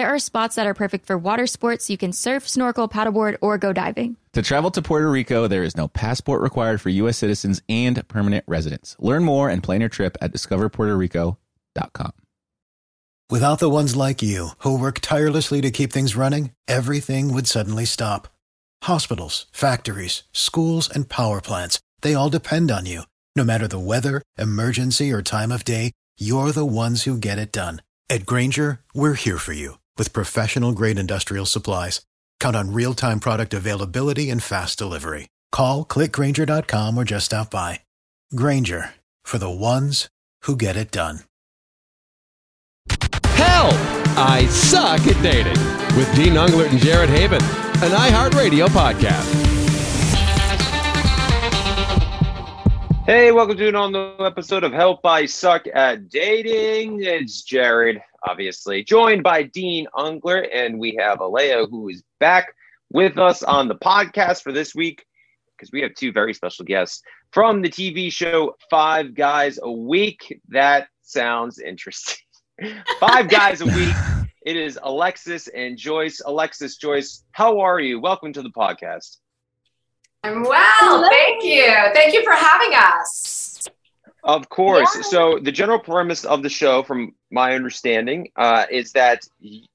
There are spots that are perfect for water sports. You can surf, snorkel, paddleboard, or go diving. To travel to Puerto Rico, there is no passport required for U.S. citizens and permanent residents. Learn more and plan your trip at discoverpuertorico.com. Without the ones like you, who work tirelessly to keep things running, everything would suddenly stop. Hospitals, factories, schools, and power plants, they all depend on you. No matter the weather, emergency, or time of day, you're the ones who get it done. At Grainger, we're here for you with professional grade industrial supplies. Count on real time product availability and fast delivery. Call clickgrainger.com or just stop by. Grainger for the ones who get it done. Help! I suck at dating with Dean Unglert and Jared Haibon, an iHeartRadio podcast. Hey, welcome to an all new episode of Help I Suck at Dating. It's Jared, obviously, joined by Dean Unglert, and we have Alea, who is back with us on the podcast for this week because we have two very special guests from the TV show Five Guys a Week. That sounds interesting. Five Guys a Week. It is Alexis and Joyce. Alexis, Joyce, how are you? Welcome to the podcast. I'm well. Thank you. Thank you for having us. Of course. Yeah. So the general premise of the show, from my understanding, uh, is that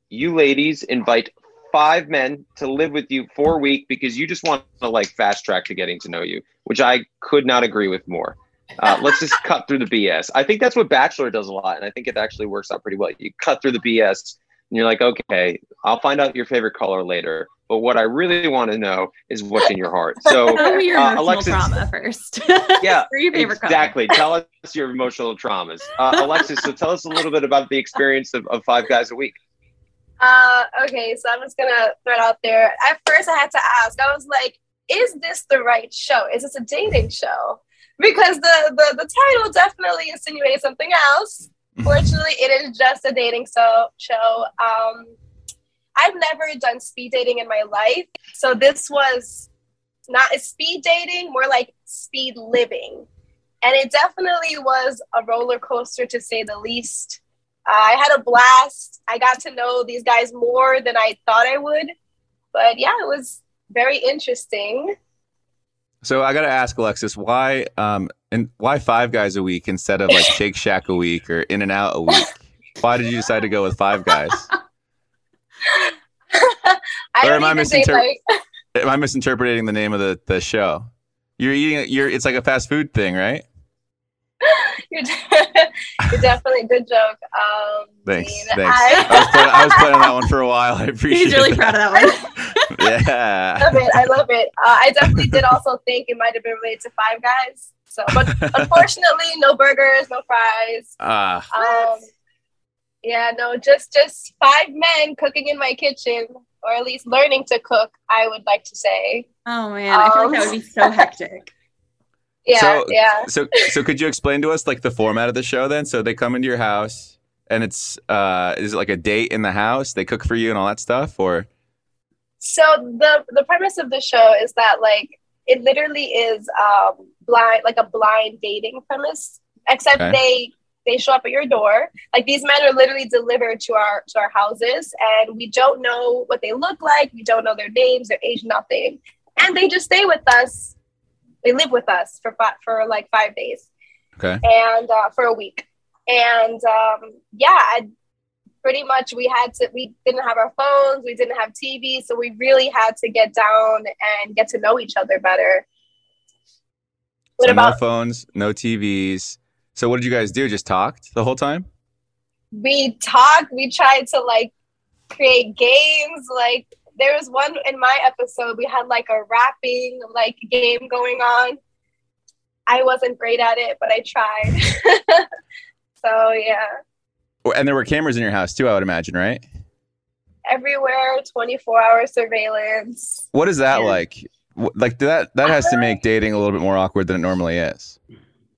you ladies invite five men to live with you for a week because you just want to like fast track to getting to know you, which I could not agree with more. Uh, let's just cut through the BS. I think that's what Bachelor does a lot, and I think it actually works out pretty well. You cut through the BS, and you're like, okay, I'll find out your favorite color later. But what I really want to know is what's in your heart. So, Tell me your uh, emotional Alexis- trauma first. yeah, For your favorite color. exactly. Tell us your emotional traumas, uh, Alexis. So tell us a little bit about the experience of, of Five Guys a Week. Uh, okay, so I'm just gonna throw it out there. At first, I had to ask. I was like, "Is this the right show? Is this a dating show?" Because the the, the title definitely insinuates something else. Fortunately, it is just a dating so show. Um, I've never done speed dating in my life, so this was not a speed dating, more like speed living, and it definitely was a roller coaster to say the least. Uh, I had a blast. I got to know these guys more than I thought I would. But yeah, it was very interesting. So I got to ask Alexis, why um and why five guys a week instead of like Shake Shack a week or In and Out a week? Why did you decide to go with five guys? Or am I misinter- like Am I misinterpreting the name of the, the show? You're eating you're it's like a fast food thing, right? you're, you're definitely a good joke. Um, Thanks. Dean. Thanks. I, was planning, I was planning on that one for a while. I appreciate it. He's really that. proud of that one. Yeah. love it. I love it. Uh, I definitely did also think it might have been related to Five Guys. So, but unfortunately, no burgers, no fries. Ah, Um, yeah, no, just just five men cooking in my kitchen, or at least learning to cook. I would like to say. Oh man, I feel like that would be so hectic. Yeah, so, yeah. So, so could you explain to us like the format of the show then? So they come into your house, and it's uh, is it like a date in the house? They cook for you and all that stuff, or So the the premise of the show is that like it literally is um blind like a blind dating premise, except Okay. they they show up at your door. Like these men are literally delivered to our to our houses, and we don't know what they look like. We don't know their names, their age, nothing, and they just stay with us. They live with us for fi- for like five days. Okay, and uh, for a week. And um, yeah, I, pretty much we had to we didn't have our phones we didn't have tv so we really had to get down and get to know each other better. What so about no phones no tvs so what did you guys do? Just talked the whole time? We talked we tried to like create games like there was one in my episode we had like a rapping like game going on i wasn't great at it but i tried so yeah and there were cameras in your house too, I would imagine, right? Everywhere, 24 hour surveillance. What is that like? Like that that has to uh, make dating a little bit more awkward than it normally is.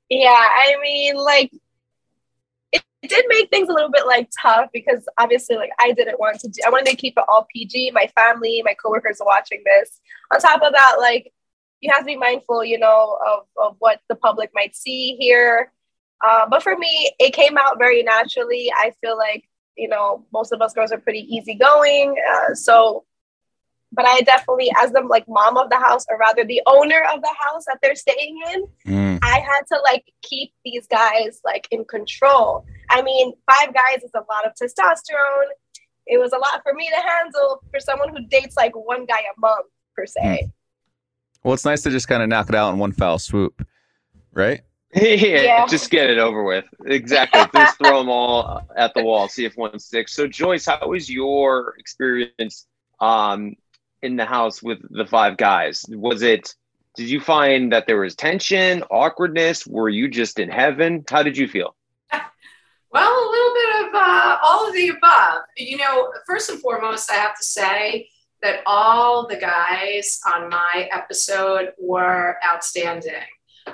Yeah, I mean, like it, did make things a little bit like tough because obviously like I didn't want to do I wanted to keep it all PG. My family, my coworkers are watching this. On top of that, like you have to be mindful, you know, of, of what the public might see here. Uh, but for me, it came out very naturally. I feel like, you know, most of us girls are pretty easygoing. Uh, so, but I definitely, as the like mom of the house, or rather the owner of the house that they're staying in, mm. I had to like keep these guys like in control. I mean, five guys is a lot of testosterone. It was a lot for me to handle for someone who dates like one guy a month per se. Mm. Well, it's nice to just kind of knock it out in one foul swoop, right? yeah, yeah, just get it over with. Exactly. just throw them all at the wall, see if one sticks. So, Joyce, how was your experience um, in the house with the five guys? Was it? Did you find that there was tension, awkwardness? Were you just in heaven? How did you feel? Well, a little bit of uh, all of the above. You know, first and foremost, I have to say that all the guys on my episode were outstanding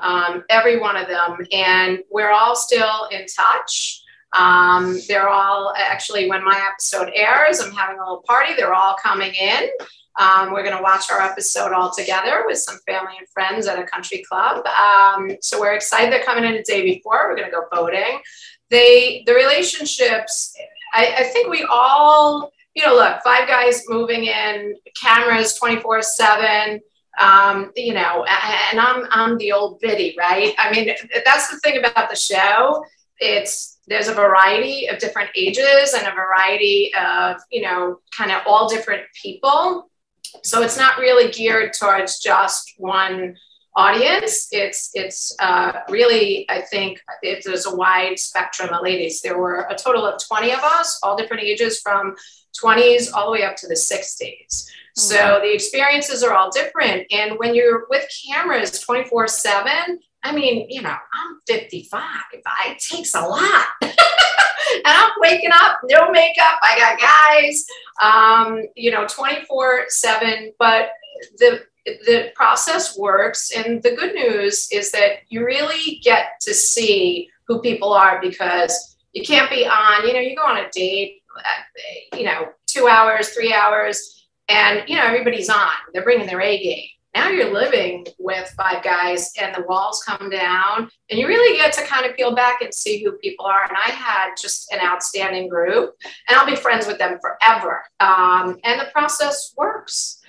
um, every one of them. And we're all still in touch. Um, they're all actually, when my episode airs, I'm having a little party. They're all coming in. Um, we're going to watch our episode all together with some family and friends at a country club. Um, so we're excited. They're coming in a day before. We're going to go boating. They, the relationships, I, I think we all, you know, look, five guys moving in, cameras 24 7 um, you know, and I'm I'm the old biddy, right? I mean, that's the thing about the show. It's there's a variety of different ages and a variety of you know, kind of all different people. So it's not really geared towards just one audience. It's it's uh, really I think it, there's a wide spectrum of ladies. There were a total of 20 of us, all different ages from 20s all the way up to the 60s. So mm-hmm. the experiences are all different. And when you're with cameras 24 7, I mean, you know, I'm 55. I, it takes a lot. and I'm waking up, no makeup. I got guys, um, you know, 24 7. But the the process works. And the good news is that you really get to see who people are because you can't be on, you know, you go on a date, uh, you know, two hours, three hours and you know everybody's on. They're bringing their a game. Now you're living with five guys and the walls come down and you really get to kind of peel back and see who people are. And i had just an outstanding group and i'll be friends with them forever. Um, and the process works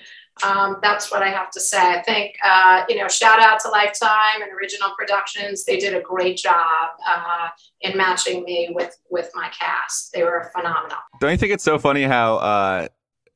um, that's what i have to say. I think uh, you know shout out to lifetime and original productions. They did a great job uh, in matching me with with my cast. They were phenomenal. Don't you think it's so funny how uh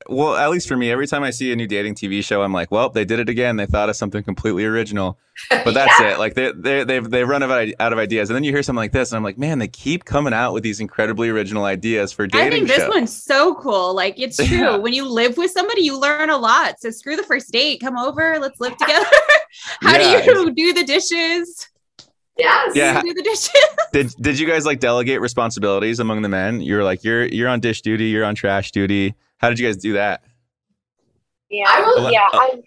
well, at least for me, every time I see a new dating TV show, I'm like, well, they did it again. They thought of something completely original. But that's yeah. it. Like they they they've they've run out of ideas, and then you hear something like this, and I'm like, man, they keep coming out with these incredibly original ideas for dating. I think this one's so cool. Like it's true. Yeah. When you live with somebody, you learn a lot. So screw the first date. Come over. Let's live together. How yeah. do you do the dishes? Yes. Yeah. Do the dishes. did Did you guys like delegate responsibilities among the men? You're like you're you're on dish duty. You're on trash duty how did you guys do that? Yeah, I will, Ale- yeah. Uh, I,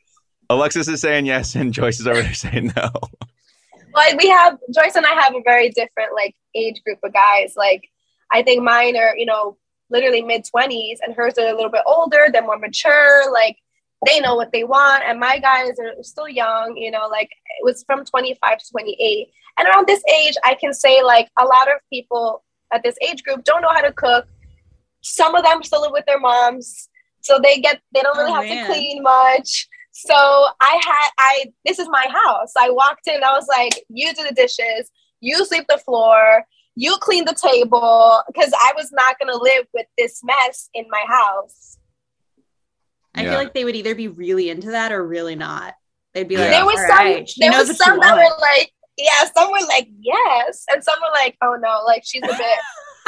Alexis is saying yes, and Joyce is over there saying no. Like we have Joyce and I have a very different like age group of guys. Like I think mine are you know literally mid twenties, and hers are a little bit older. They're more mature. Like they know what they want, and my guys are still young. You know, like it was from twenty five to twenty eight, and around this age, I can say like a lot of people at this age group don't know how to cook some of them still live with their moms, so they get they don't really oh, have man. to clean much. So I had I this is my house. I walked in, I was like, you do the dishes, you sweep the floor, you clean the table because I was not gonna live with this mess in my house. I Yeah. feel like they would either be really into that or really not. They'd be Yeah. like, There was "All some right, there was some that were like, yeah, some were like, yes, and some were like, oh no, like she's a bit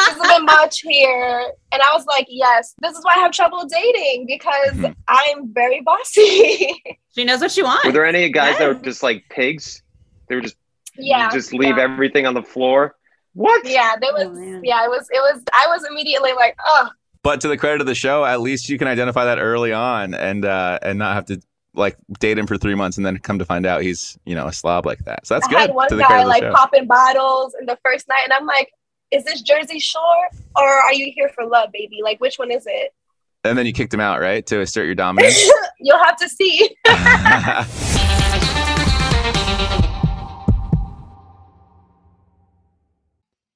she's a bit much here. And I was like, yes, this is why I have trouble dating because Mhm. I'm very bossy. she knows what she wants. Were there any guys that were just like pigs? They were just yeah. just leave yeah. everything on the floor. What? Yeah, there was Oh, yeah, it was it was I was immediately like, oh But to the credit of the show, at least you can identify that early on and uh, and not have to like date him for three months and then come to find out he's you know a slob like that. So that's I good. had one guy credit of the like show. popping bottles in the first night and I'm like, is this Jersey Shore or are you here for love, baby? Like which one is it? and then you kicked him out, right, to assert your dominance. You'll have to see.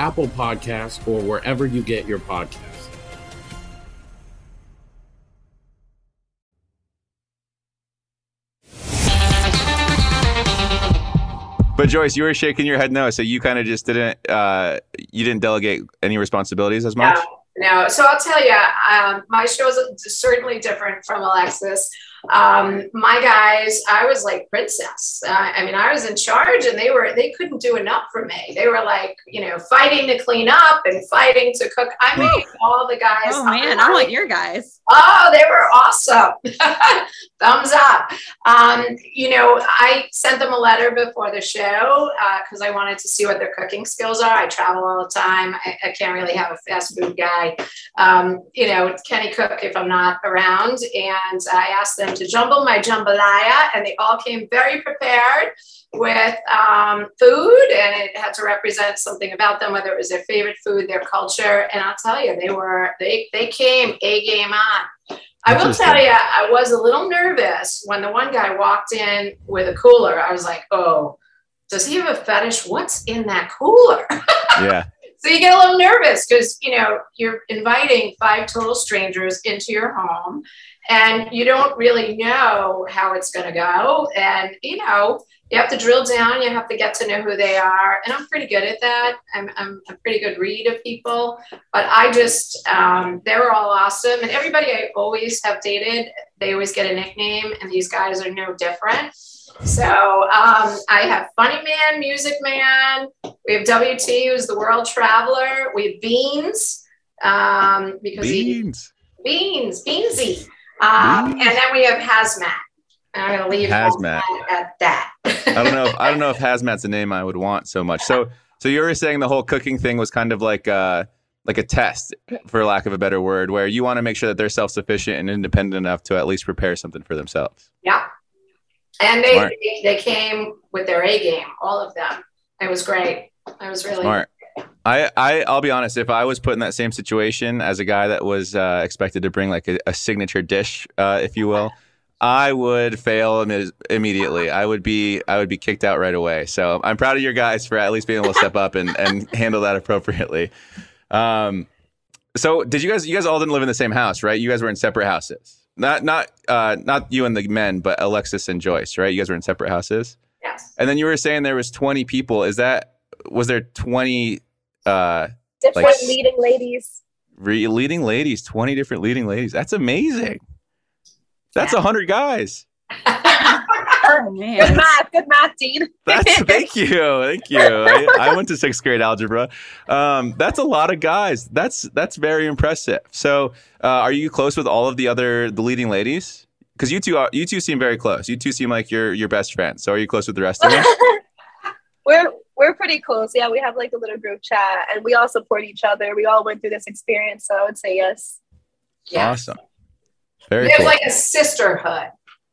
Apple Podcasts, or wherever you get your podcasts. But Joyce, you were shaking your head no, so you kind of just didn't uh, you didn't delegate any responsibilities as much. No, so I'll tell you, um, my show is certainly different from Alexis. Um, my guys, I was like princess. Uh, I mean, I was in charge, and they were they couldn't do enough for me. They were like, you know, fighting to clean up and fighting to cook. I made all the guys. Oh man, I want your guys. Oh, they were awesome. Thumbs up. Um, you know, I sent them a letter before the show because I wanted to see what their cooking skills are. I travel all the time. I, I can't really have a fast food guy. Um, you know, can he cook if I'm not around? And I asked them to jumble my jambalaya, and they all came very prepared with um, food, and it had to represent something about them, whether it was their favorite food, their culture. And I'll tell you, they were they they came a game on. I will tell you, I was a little nervous when the one guy walked in with a cooler. I was like, oh, does he have a fetish? What's in that cooler? Yeah. so you get a little nervous because you know you're inviting five total strangers into your home and you don't really know how it's going to go and you know you have to drill down you have to get to know who they are and i'm pretty good at that i'm, I'm a pretty good read of people but i just um, they were all awesome and everybody i always have dated they always get a nickname and these guys are no different so um, I have Funny Man, Music Man. We have WT, who's the world traveler. We have Beans, um, because Beans. he Beans, Beansy. Um, and then we have Hazmat. And I'm going to leave Hazmat. at that. I don't know. If, I don't know if hazmat's a name I would want so much. So, so you were saying the whole cooking thing was kind of like uh, like a test, for lack of a better word, where you want to make sure that they're self sufficient and independent enough to at least prepare something for themselves. Yeah. And they, Smart. they came with their A game, all of them. It was great. It was really Smart. I, I I'll be honest. If I was put in that same situation as a guy that was uh, expected to bring like a, a signature dish, uh, if you will, I would fail im- immediately. I would be I would be kicked out right away. So I'm proud of your guys for at least being able to step up and, and handle that appropriately. Um, so did you guys you guys all didn't live in the same house, right? You guys were in separate houses. Not not uh, not you and the men, but Alexis and Joyce, right? You guys were in separate houses. Yes. And then you were saying there was 20 people. Is that was there 20 uh Different like leading ladies. re- leading ladies, 20 different leading ladies. That's amazing. That's a 100 guys. Oh man. Good math, good math, Dean. That's thank you. Thank you. I, I went to 6th grade algebra. Um that's a lot of guys. That's that's very impressive. So, uh, are you close with all of the other the leading ladies? Cuz you two are, you two seem very close. You two seem like you're your best friends. So, are you close with the rest of them? we're we're pretty close. Yeah, we have like a little group chat, and we all support each other. We all went through this experience, so I would say yes. Awesome. Very we have cool. like a sisterhood,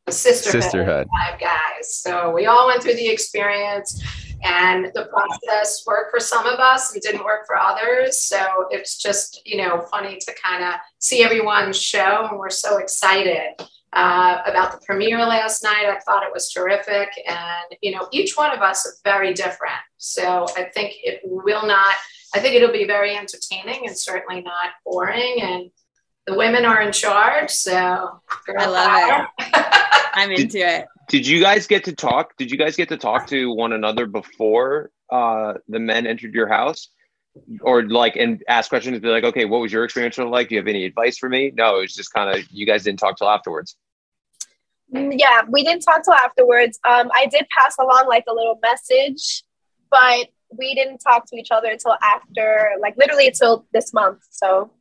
a sisterhood, Sisterhood. of five guys. So we all went through the experience, and the process worked for some of us and didn't work for others. So it's just you know funny to kind of see everyone's show, and we're so excited. Uh, about the premiere last night, I thought it was terrific, and you know each one of us is very different. So I think it will not. I think it'll be very entertaining and certainly not boring. And the women are in charge, so I love it. I'm into it. Did you guys get to talk? Did you guys get to talk to one another before uh, the men entered your house? Or like and ask questions, be like, okay, what was your experience like? Do you have any advice for me? No, it was just kind of you guys didn't talk till afterwards. Mm, Yeah, we didn't talk till afterwards. Um, I did pass along like a little message, but we didn't talk to each other until after, like literally until this month. So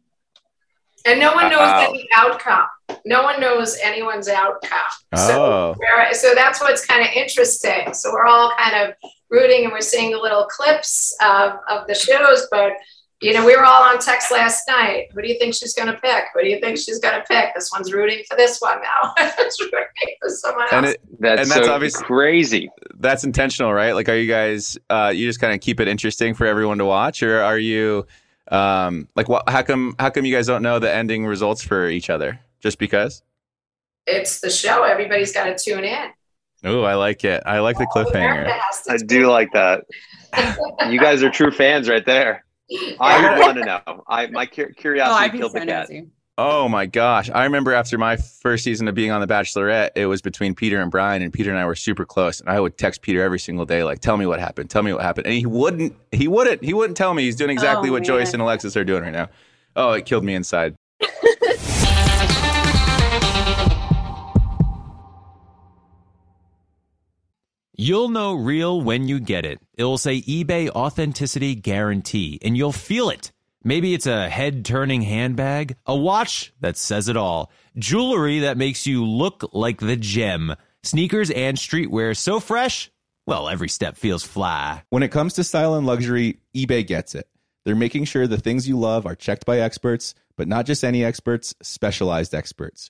and no one knows Wow. any outcome. No one knows anyone's outcome. So, Oh. we're- so that's what's kind of interesting. So we're all kind of rooting, and we're seeing the little clips of, of the shows. But you know, we were all on text last night. Who do you think she's going to pick? Who do you think she's going to pick? This one's rooting for this one now. it's rooting for someone else. and it That's, and that's so obviously crazy. that's intentional, right? Like, are you guys uh, you just kind of keep it interesting for everyone to watch, or are you um, like, what? How come? How come you guys don't know the ending results for each other? Just because? it's the show. Everybody's got to tune in. Oh, I like it. I like the America cliffhanger. I do like that. You guys are true fans right there. I want to know. I my cur- Oh, curiosity killed so the cat. Nosy. Oh my gosh! I remember after my first season of being on The Bachelorette, it was between Peter and Bryan, and Peter and I were super close. And I would text Peter every single day, like, "Tell me what happened. Tell me what happened." And he wouldn't. He wouldn't. He wouldn't tell me. He's doing exactly Oh, what Joyce and Alexis are doing right now. Oh, it killed me inside. You'll know real when you get it. It'll say eBay Authenticity Guarantee, and you'll feel it. Maybe it's a head turning handbag, a watch that says it all, jewelry that makes you look like the gem, sneakers and streetwear so fresh, well, every step feels fly. When it comes to style and luxury, eBay gets it. They're making sure the things you love are checked by experts, but not just any experts, specialized experts.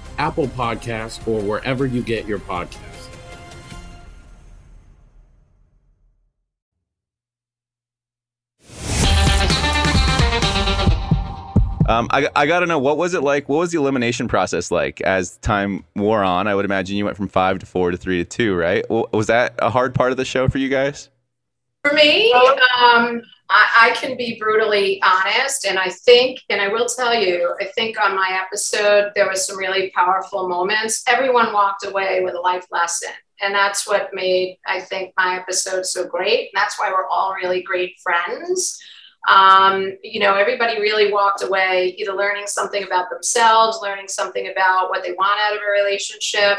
Apple Podcasts, or wherever you get your podcasts. Um, I, I got to know what was it like? What was the elimination process like as time wore on? I would imagine you went from five to four to three to two, right? Was that a hard part of the show for you guys? For me, um, I, I can be brutally honest, and I think, and I will tell you, I think on my episode there was some really powerful moments. Everyone walked away with a life lesson, and that's what made I think my episode so great. And that's why we're all really great friends. Um, you know, everybody really walked away either learning something about themselves, learning something about what they want out of a relationship.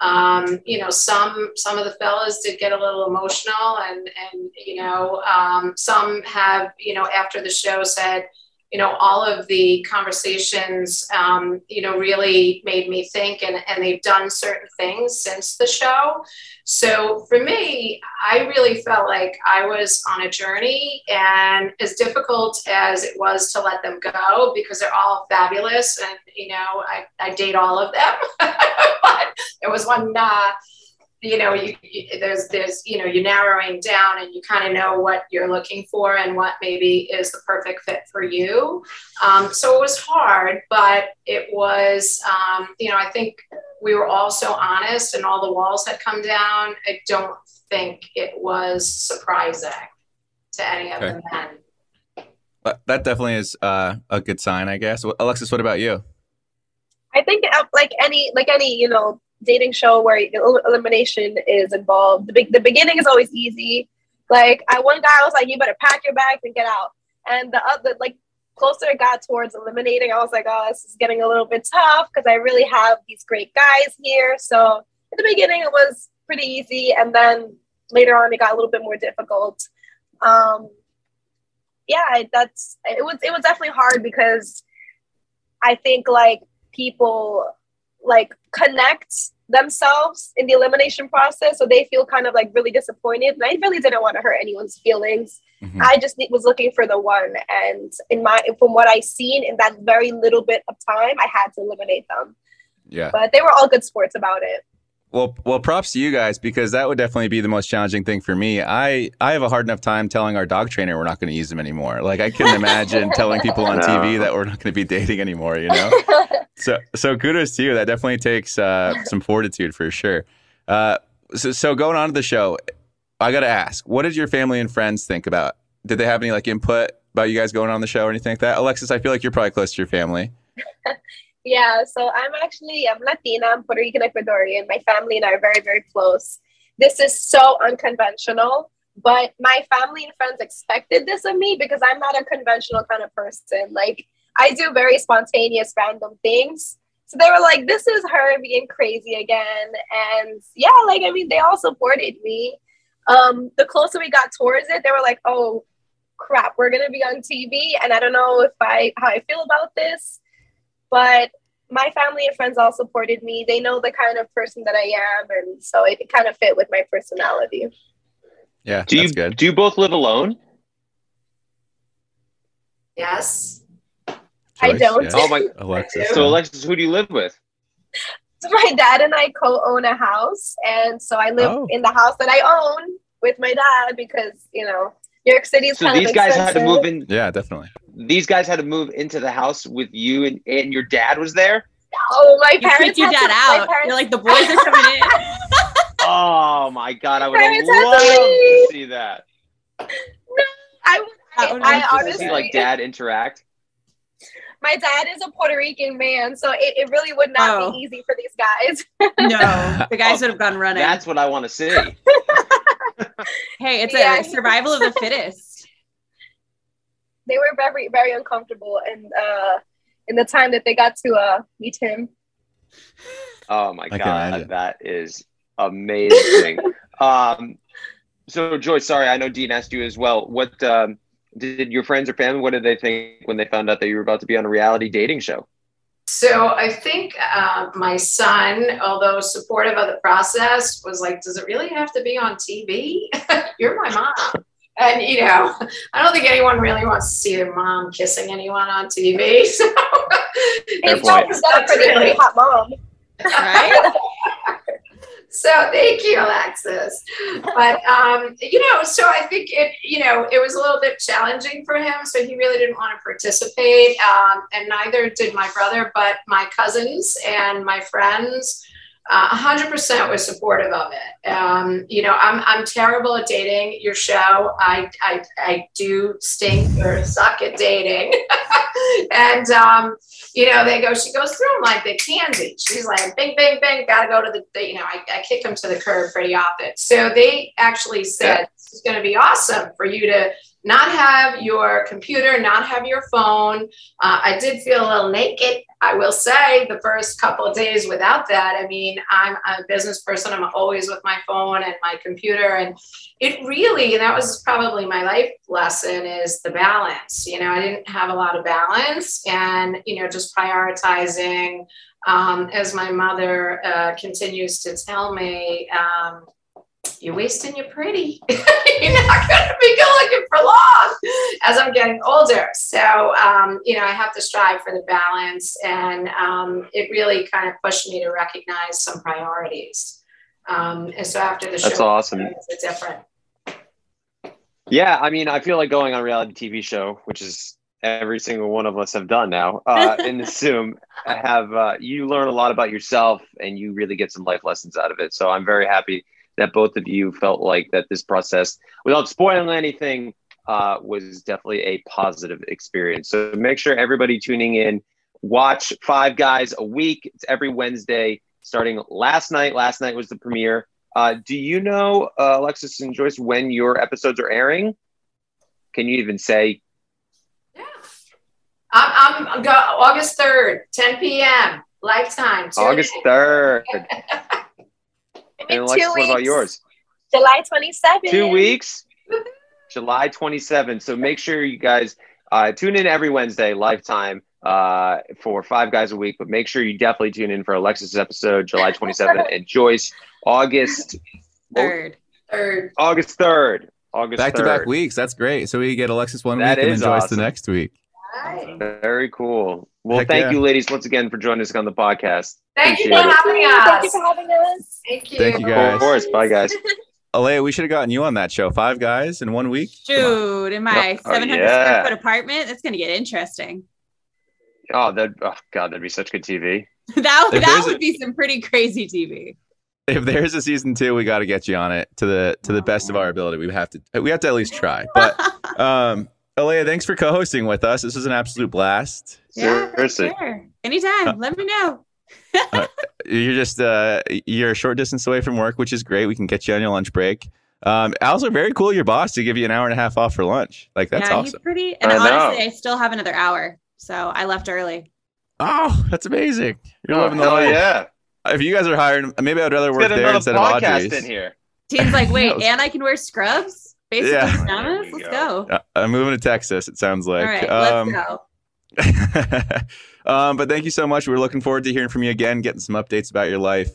Um, you know, some some of the fellas did get a little emotional, and and you know, um, some have you know after the show said, you know, all of the conversations, um, you know, really made me think, and and they've done certain things since the show. So for me, I really felt like I was on a journey, and as difficult as it was to let them go, because they're all fabulous, and you know, I, I date all of them. but there was one, uh, you know, you, you, there's there's you know, you're narrowing down, and you kind of know what you're looking for and what maybe is the perfect fit for you. Um, so it was hard, but it was, um, you know, I think we were all so honest and all the walls had come down. I don't think it was surprising to any of Okay. the men. That that definitely is uh, a good sign, I guess. Alexis, what about you? I think uh, like any like any you know dating show where el- elimination is involved, the big the beginning is always easy. Like I one guy was like, "You better pack your bags and get out," and the other like closer it got towards eliminating, I was like, "Oh, this is getting a little bit tough because I really have these great guys here." So at the beginning, it was pretty easy, and then later on, it got a little bit more difficult. Um, yeah, that's it was it was definitely hard because I think like people like connect themselves in the elimination process so they feel kind of like really disappointed and i really didn't want to hurt anyone's feelings Mhm. i just was looking for the one and in my from what i seen in that very little bit of time i had to eliminate them Yeah. but they were all good sports about it Well, well, props to you guys because that would definitely be the most challenging thing for me. I I have a hard enough time telling our dog trainer we're not going to use him anymore. Like I couldn't imagine telling people on TV that we're not going to be dating anymore. You know. so so kudos to you. That definitely takes uh, some fortitude for sure. Uh, so so going on to the show, I got to ask, what did your family and friends think about? Did they have any like input about you guys going on the show or anything like that? Alexis, I feel like you're probably close to your family. Yeah, so I'm actually I'm Latina, I'm Puerto Rican Ecuadorian. My family and I are very, very close. This is so unconventional, but my family and friends expected this of me because I'm not a conventional kind of person. Like I do very spontaneous, random things. So they were like, this is her being crazy again. And yeah, like I mean, they all supported me. Um, the closer we got towards it, they were like, oh crap, we're gonna be on TV. And I don't know if I how I feel about this but my family and friends all supported me. They know the kind of person that I am, and so it, kind of fit with my personality. Yeah. Do you good. do you both live alone? Yes. I don't. Yeah. Oh my Alexis. So Alexis, who do you live with? So my dad and I co-own a house, and so I live Oh. in the house that I own with my dad because you know New York City is So kind these guys had to move in. Yeah, definitely. These guys had to move into the house with you, and, and your dad was there. Oh, my You parents freaked your dad to- out. parents- You're like, the boys are coming in. Oh my god, I would have Parents had to to see that. No, I, That would I, be I so Just to see honestly, like dad interact. my dad is a Puerto Rican man, so it, it really would not Oh. be easy for these guys. No, the guys oh, would have gone running. That's what I want to see. hey, it's Yeah. a survival of the fittest. They were very very uncomfortable and uh in the time that they got to uh meet him Oh my I god, that is amazing. um, so joy sorry, I know Dean asked you as well. What um, did your friends or family? What did they think when they found out that you were about to be on a reality dating show? So I think uh, my son, although supportive of the process, was like, "Does it really have to be on TV? You're my mom." And you know, I don't think anyone really wants to see their mom kissing anyone on TV. So Fair he's got, point. he's got a pretty, That's pretty really- hot mom Right? So thank you, Alexis. But um, you know, so I think it, you know, it was a little bit challenging for him. So he really didn't want to participate, um, and neither did my brother. But my cousins and my friends, hundred percent was supportive of it. Um, you know, I'm I'm terrible at dating. Your show, I I I do stink or suck at dating, and um, you know, they go, she goes through them like they candy. She's like, bing, bing, bing, gotta go to the, the you know, I, I kick them to the curb pretty often. So they actually said, this is gonna be awesome for you to not have your computer, not have your phone. Uh, I did feel a little naked, I will say, the first couple of days without that. I mean, I'm a business person, I'm always with my phone and my computer. And it really, and that was probably my life lesson is the balance. You know, I didn't have a lot of balance and, you know, just prioritizing. Um, as my mother uh, continues to tell me, um, you're wasting your pretty. you're not going to be good looking for long as I'm getting older. So, um, you know, I have to strive for the balance. And um, it really kind of pushed me to recognize some priorities. Um, and so after the show, That's awesome. it's different. Yeah, I mean, I feel like going on a reality TV show, which is every single one of us have done now uh, in the Zoom. I have uh, you learn a lot about yourself, and you really get some life lessons out of it. So I'm very happy that both of you felt like that this process, without spoiling anything, uh, was definitely a positive experience. So make sure everybody tuning in, watch Five Guys a week. It's every Wednesday, starting last night. Last night was the premiere. Uh, do you know, uh, Alexis and Joyce, when your episodes are airing? Can you even say? I'm, I'm go August 3rd, 10 p.m. Lifetime. August 3rd. I And mean, Alexis, what about yours? july 27th Two weeks, July 27th. So make sure you guys uh, tune in every Wednesday, Lifetime, uh, for Five Guys a Week. But make sure you definitely tune in for Alexis' episode, July 27th, and Joyce, August Third. Third. August 3rd. August Back to back weeks. That's great. So we get Alexis one That week and then Joyce awesome. the next week. Right. Very cool. Well, Heck thank yeah. you, ladies, once again for joining us on the podcast. Thank you for it. having thank you us. for having us Thank you. Thank you, guys. Of course. Bye, guys. Alea, we should have gotten you on that show. Five guys in one week. Dude, in my Oh, 700 yeah. square foot apartment, it's going to get interesting. Oh, that. Oh, God, that'd be such good TV. That, If that there's a- would be some pretty crazy TV. If there's a season two, we got to get you on it to the to the best of our ability. We have to we have to at least try. But um, Alea, thanks for co-hosting with us. This was an absolute blast. Yeah, for Seriously. sure. Anytime. Let me know. uh, you're just uh, you're a short distance away from work, which is great. We can get you on your lunch break. Um, also, very cool, your boss to give you an hour and a half off for lunch. Like that's yeah, awesome. He's pretty. And I honestly, know. I still have another hour, so I left early. Oh, that's amazing. You're Oh, living the hell life. yeah. If you guys are hiring, maybe I'd rather Let's work there instead of podcast Audrey's. in here. Team's like, wait, and I can wear scrubs? Basic Yeah. pajamas? Let's go. Uh, I'm moving to Texas. It sounds like. All right, Um, let's go. um, but thank you so much. We're looking forward to hearing from you again, getting some updates about your life.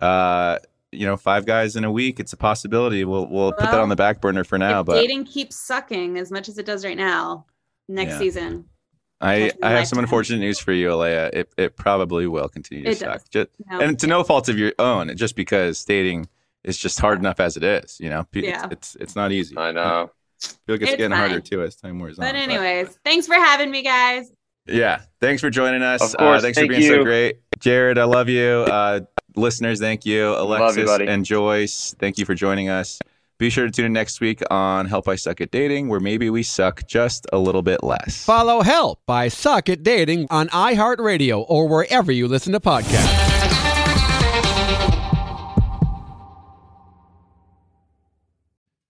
Uh, you know, five guys in a week. It's a possibility. We'll we'll put that on the back burner for now. if But dating keeps sucking as much as it does right now, next Yeah. season. I, I have some unfortunate news for you, Alea. It it probably will continue to It suck. Just, No. and to no fault of your own, just because dating is just hard enough as it is. You know, P- Yeah. it's, it's it's not easy. I know. I feel like it's, It's getting harder too as time wears on. But anyways, thanks for having me, guys. Yeah. Thanks for joining us. Of course. Uh, thanks Thank for being so great. Jared, I love you. Uh, listeners, thank you. Alexis you, and Joyce, thank you for joining us. Be sure to tune in next week on Help I Suck at Dating, where maybe we suck just a little bit less. Follow Help I Suck at Dating on iHeartRadio or wherever you listen to podcasts.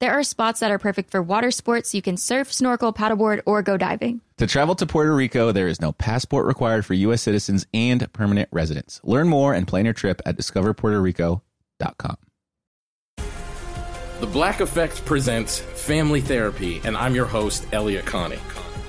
There are spots that are perfect for water sports. You can surf, snorkel, paddleboard, or go diving. To travel to Puerto Rico, there is no passport required for U.S. citizens and permanent residents. Learn more and plan your trip at discoverpuertorico.com. The Black Effect presents Family Therapy, and I'm your host, Elliott Connie.